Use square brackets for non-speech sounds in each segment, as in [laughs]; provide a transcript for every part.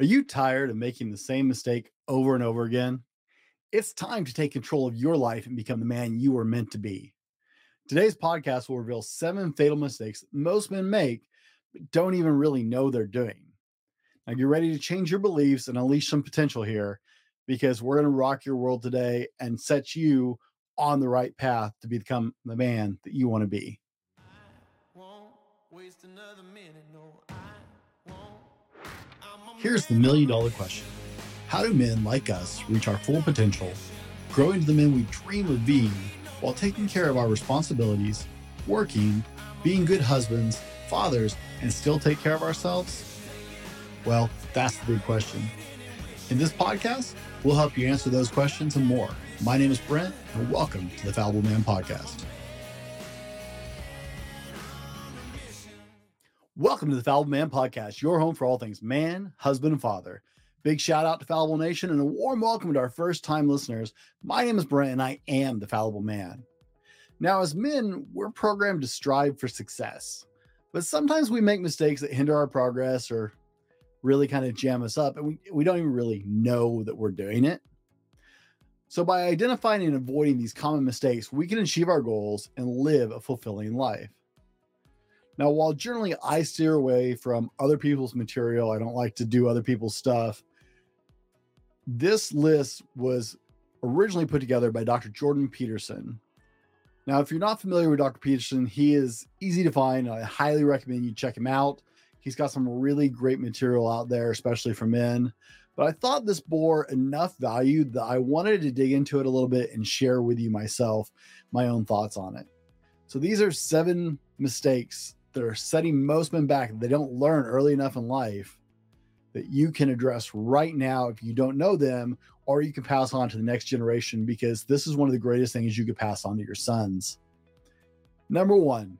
Are you tired of making the same mistake over and over again? It's time to take control of your life and become the man you were meant to be. Today's podcast will reveal seven fatal mistakes most men make, but don't even really know they're doing. Now, get ready to change your beliefs and unleash some potential here because we're going to rock your world today and set you on the right path to become the man that you want to be. Here's the million dollar question How do men like us reach our full potential, grow into the men we dream of being, while taking care of our responsibilities, working, being good husbands, fathers, and still take care of ourselves? Well, that's the big question. In this podcast, we'll help you answer those questions and more. My name is Brent, and welcome to the Fallible Man Podcast. Welcome to the Fallible Man Podcast, your home for all things man, husband, and father. Big shout out to Fallible Nation and a warm welcome to our first time listeners. My name is Brent, and I am the Fallible Man. Now, as men, we're programmed to strive for success, but sometimes we make mistakes that hinder our progress or really kind of jam us up, and we, we don't even really know that we're doing it. So, by identifying and avoiding these common mistakes, we can achieve our goals and live a fulfilling life. Now, while generally I steer away from other people's material, I don't like to do other people's stuff. This list was originally put together by Dr. Jordan Peterson. Now, if you're not familiar with Dr. Peterson, he is easy to find. I highly recommend you check him out. He's got some really great material out there, especially for men. But I thought this bore enough value that I wanted to dig into it a little bit and share with you myself my own thoughts on it. So these are seven mistakes that are setting most men back. They don't learn early enough in life that you can address right now if you don't know them or you can pass on to the next generation because this is one of the greatest things you could pass on to your sons. Number one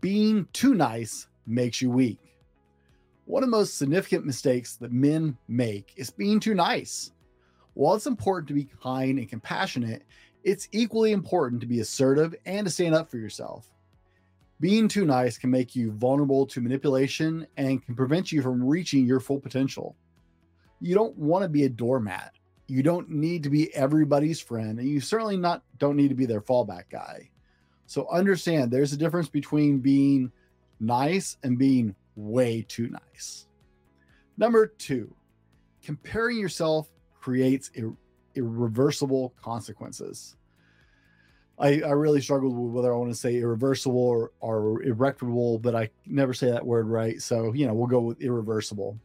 being too nice makes you weak. One of the most significant mistakes that men make is being too nice. While it's important to be kind and compassionate it's equally important to be assertive and to stand up for yourself being too nice can make you vulnerable to manipulation and can prevent you from reaching your full potential. You don't want to be a doormat. You don't need to be everybody's friend, and you certainly not don't need to be their fallback guy. So understand there's a difference between being nice and being way too nice. Number two, comparing yourself creates ir- irreversible consequences. I, I really struggled with whether I want to say irreversible or, or irreparable, but I never say that word right. So, you know, we'll go with irreversible.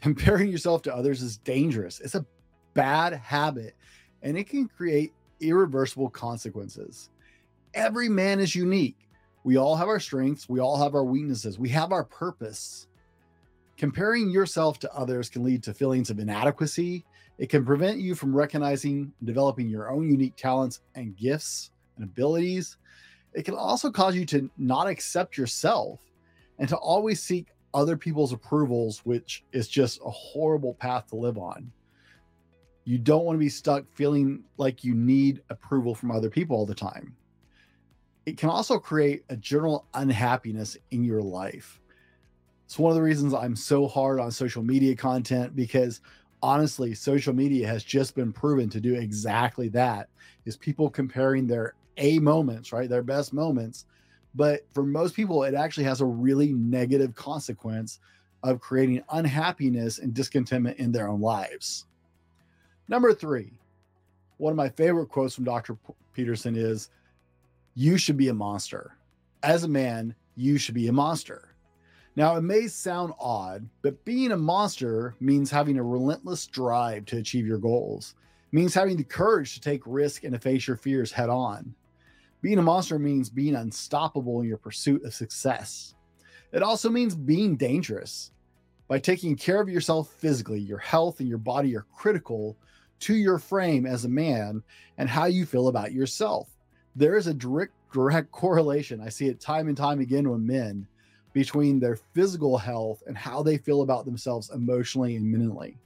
Comparing yourself to others is dangerous. It's a bad habit and it can create irreversible consequences. Every man is unique. We all have our strengths, we all have our weaknesses, we have our purpose. Comparing yourself to others can lead to feelings of inadequacy it can prevent you from recognizing and developing your own unique talents and gifts and abilities. It can also cause you to not accept yourself and to always seek other people's approvals, which is just a horrible path to live on. You don't want to be stuck feeling like you need approval from other people all the time. It can also create a general unhappiness in your life. It's one of the reasons I'm so hard on social media content because honestly, social media has just been proven to do exactly that is people comparing their A moments, right? Their best moments. But for most people, it actually has a really negative consequence of creating unhappiness and discontentment in their own lives. Number three, one of my favorite quotes from Dr. P- Peterson is You should be a monster. As a man, you should be a monster. Now, it may sound odd, but being a monster means having a relentless drive to achieve your goals, it means having the courage to take risk and to face your fears head on. Being a monster means being unstoppable in your pursuit of success. It also means being dangerous. By taking care of yourself physically, your health and your body are critical to your frame as a man and how you feel about yourself. There is a direct direct correlation. I see it time and time again with men between their physical health and how they feel about themselves emotionally and mentally.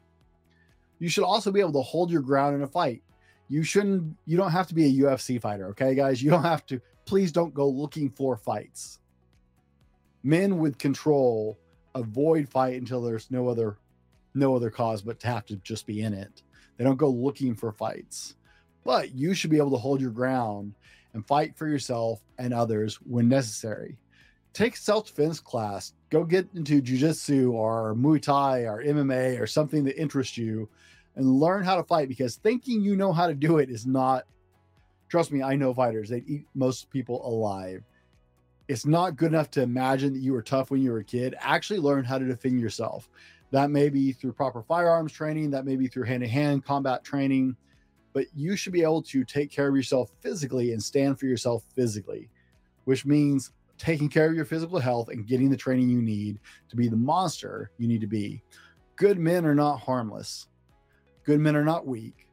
You should also be able to hold your ground in a fight. You shouldn't, you don't have to be a UFC fighter, okay, guys? You don't have to, please don't go looking for fights. Men with control avoid fight until there's no other no other cause but to have to just be in it. They don't go looking for fights. But you should be able to hold your ground and fight for yourself and others when necessary. Take self defense class, go get into jujitsu or Muay Thai or MMA or something that interests you and learn how to fight because thinking you know how to do it is not, trust me, I know fighters, they eat most people alive. It's not good enough to imagine that you were tough when you were a kid. Actually, learn how to defend yourself. That may be through proper firearms training, that may be through hand to hand combat training, but you should be able to take care of yourself physically and stand for yourself physically, which means taking care of your physical health and getting the training you need to be the monster you need to be. Good men are not harmless. Good men are not weak.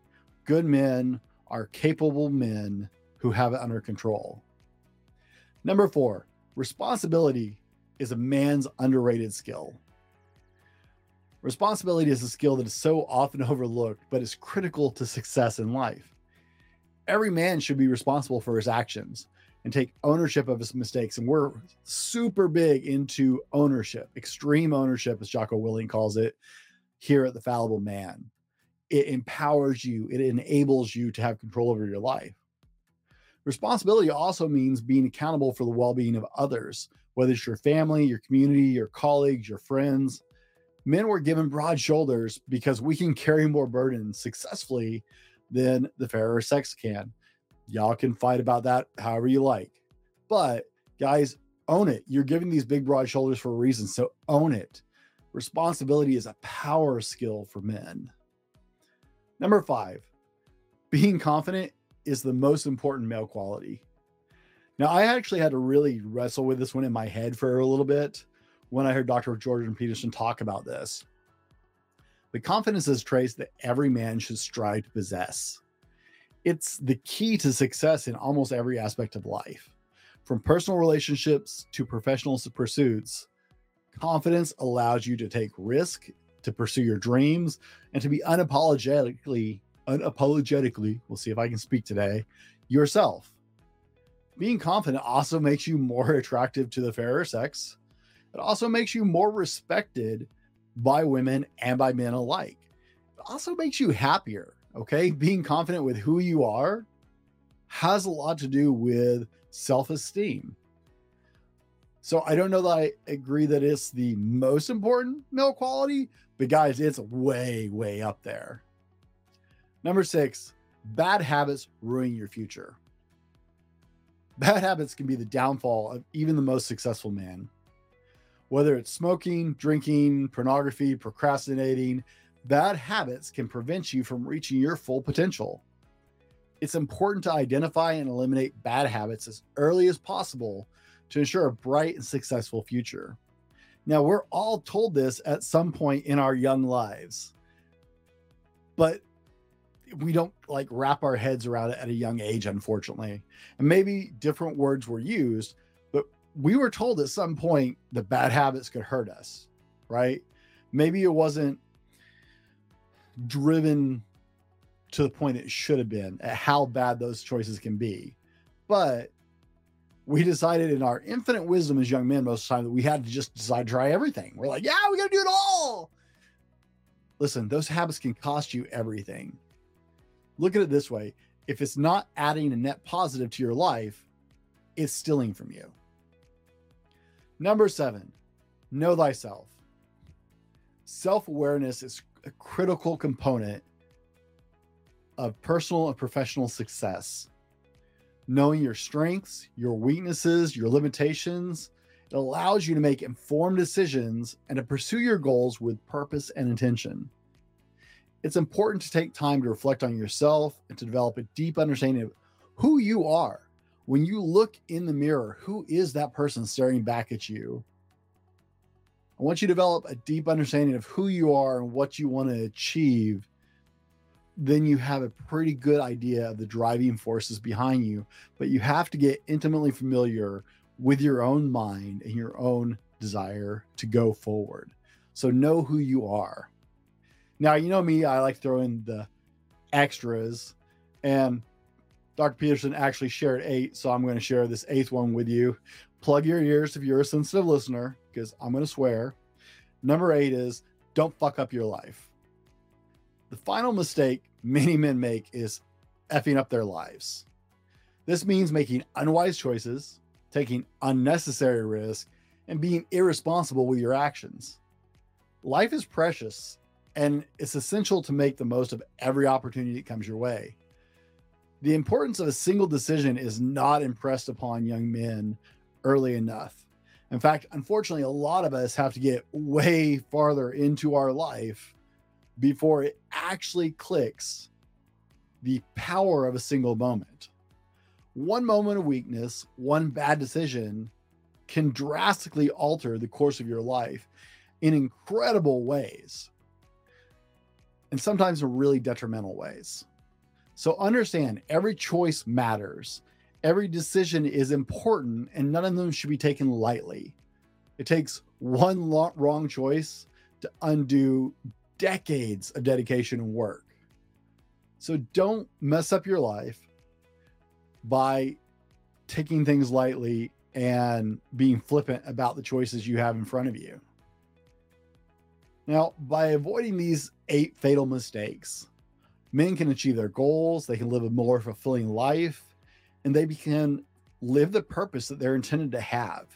Good men are capable men who have it under control. Number four, responsibility is a man's underrated skill. Responsibility is a skill that is so often [laughs] overlooked, but is critical to success in life. Every man should be responsible for his actions and take ownership of his mistakes. And we're super big into ownership, extreme ownership, as Jocko Willink calls it, here at the Fallible Man. It empowers you, it enables you to have control over your life. Responsibility also means being accountable for the well being of others, whether it's your family, your community, your colleagues, your friends men were given broad shoulders because we can carry more burdens successfully than the fairer sex can. Y'all can fight about that however you like. But guys, own it. You're giving these big broad shoulders for a reason. So own it. Responsibility is a power skill for men. Number five, being confident is the most important male quality. Now, I actually had to really wrestle with this one in my head for a little bit when I heard Dr. Jordan Peterson talk about this. But confidence is a trait that every man should strive to possess. It's the key to success in almost every aspect of life, from personal relationships to professional pursuits. Confidence allows you to take risk, to pursue your dreams, and to be unapologetically, unapologetically, we'll see if I can speak today, yourself. Being confident also makes you more [laughs] attractive to the fairer sex it also makes you more respected by women and by men alike. It also makes you happier. Okay. Being confident with who you are has a lot to do with self esteem. So I don't know that I agree that it's the most important male quality, but guys, it's way, way up there. Number six, bad habits ruin your future. Bad habits can be the downfall of even the most successful man whether it's smoking, drinking, pornography, procrastinating, bad habits can prevent you from reaching your full potential. It's important to identify and eliminate bad habits as early as possible to ensure a bright and successful future. Now, we're all told this at some point in our young lives, but we don't like wrap our heads around it at a young age, unfortunately. And maybe different words were used, but we were told at some point that bad habits could hurt us, right? Maybe it wasn't driven to the point it should have been at how bad those choices can be. But we decided in our infinite wisdom as young men most of the time that we had to just decide to try everything. We're like, yeah, we got to do it all. Listen, those habits can cost you everything. Look at it this way if it's not adding a net positive to your life, it's stealing from you. Number seven, know thyself. Self awareness is a critical component of personal and professional success. Knowing your strengths, your weaknesses, your limitations, it allows you to make informed decisions and to pursue your goals with purpose and intention. It's important to take time to reflect on yourself and to develop a deep understanding of who you are when you look in the mirror, who is that person staring back at you? Want you develop a deep understanding of who you are and what you want to achieve. Then you have a pretty good idea of the driving forces behind you. But you have to get intimately familiar with your own mind and your own desire to go forward. So know who you are. Now, you know me, I like throwing the extras. And Dr. Peterson actually shared eight, so I'm going to share this eighth one with you. Plug your ears if you're a sensitive listener, because I'm going to swear. Number eight is don't fuck up your life. The final mistake many men make is effing up their lives. This means making unwise choices, taking unnecessary risk, and being irresponsible with your actions. Life is precious and it's essential to make the most of every opportunity that comes your way. The importance of a single decision is not impressed upon young men early enough. In fact, unfortunately, a lot of us have to get way farther into our life before it actually clicks the power of a single moment. One moment of weakness, one bad decision can drastically alter the course of your life in incredible ways and sometimes in really detrimental ways. So understand every choice matters. Every decision is important and none of them should be taken lightly. It takes one wrong choice to undo decades of dedication and work. So don't mess up your life by taking things lightly and being flippant about the choices you have in front of you. Now, by avoiding these eight fatal mistakes, men can achieve their goals, they can live a more fulfilling life, and they can live the purpose that they're intended to have.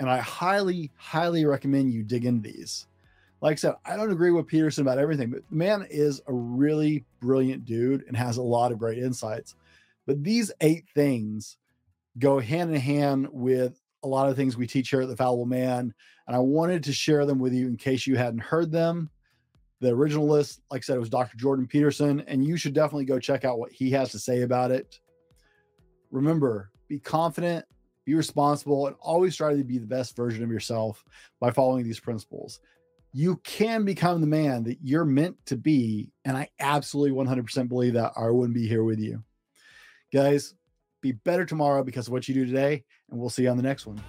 And I highly, highly recommend you dig into these. Like I said, I don't agree with Peterson about everything, but the man is a really brilliant dude and has a lot of great insights. But these eight things go hand in hand with a lot of things we teach here at the Fallible Man. And I wanted to share them with you in case you hadn't heard them. The original list, like I said, it was Dr. Jordan Peterson, and you should definitely go check out what he has to say about it. Remember, be confident, be responsible, and always try to be the best version of yourself by following these principles. You can become the man that you're meant to be. And I absolutely 100% believe that, or I wouldn't be here with you. Guys, be better tomorrow because of what you do today, and we'll see you on the next one.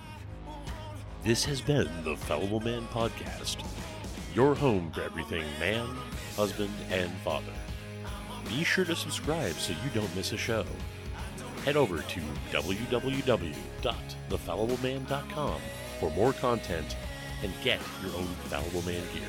This has been the Fallible Man Podcast, your home for everything man, husband, and father. Be sure to subscribe so you don't miss a show. Head over to www.thefallibleman.com for more content and get your own Fallible Man gear.